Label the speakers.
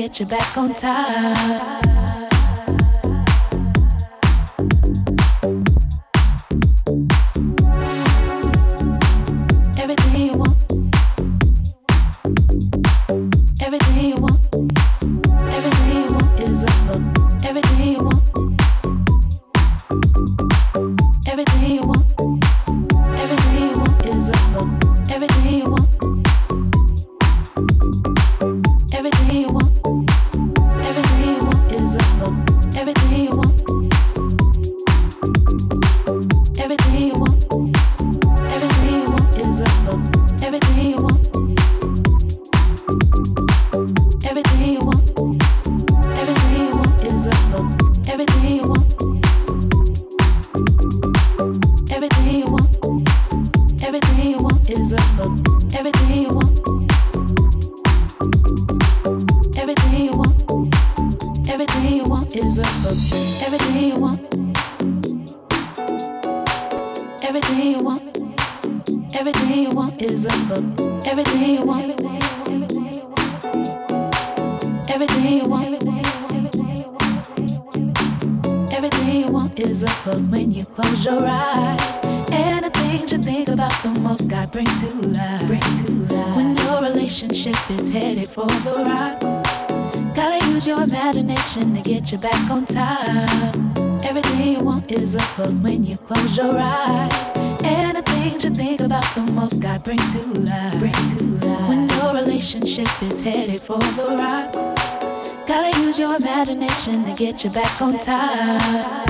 Speaker 1: get you back on time. get you back on
Speaker 2: top.